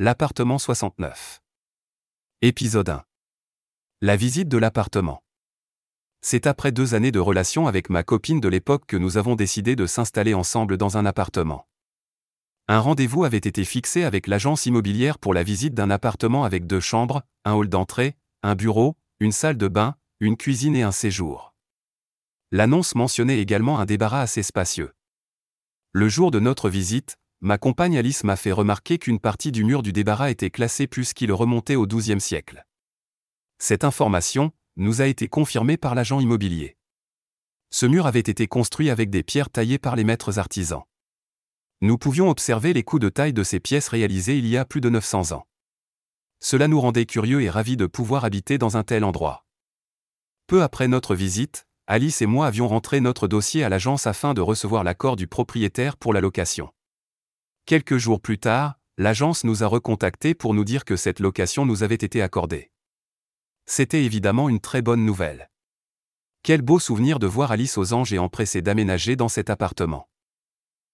L'appartement 69. Épisode 1. La visite de l'appartement. C'est après deux années de relation avec ma copine de l'époque que nous avons décidé de s'installer ensemble dans un appartement. Un rendez-vous avait été fixé avec l'agence immobilière pour la visite d'un appartement avec deux chambres, un hall d'entrée, un bureau, une salle de bain, une cuisine et un séjour. L'annonce mentionnait également un débarras assez spacieux. Le jour de notre visite, ma compagne Alice m'a fait remarquer qu'une partie du mur du débarras était classée puisqu'il remontait au XIIe siècle. Cette information nous a été confirmée par l'agent immobilier. Ce mur avait été construit avec des pierres taillées par les maîtres artisans. Nous pouvions observer les coups de taille de ces pièces réalisées il y a plus de 900 ans. Cela nous rendait curieux et ravis de pouvoir habiter dans un tel endroit. Peu après notre visite, Alice et moi avions rentré notre dossier à l'agence afin de recevoir l'accord du propriétaire pour la location. Quelques jours plus tard, l'agence nous a recontactés pour nous dire que cette location nous avait été accordée. C'était évidemment une très bonne nouvelle. Quel beau souvenir de voir Alice aux anges et empressée d'aménager dans cet appartement.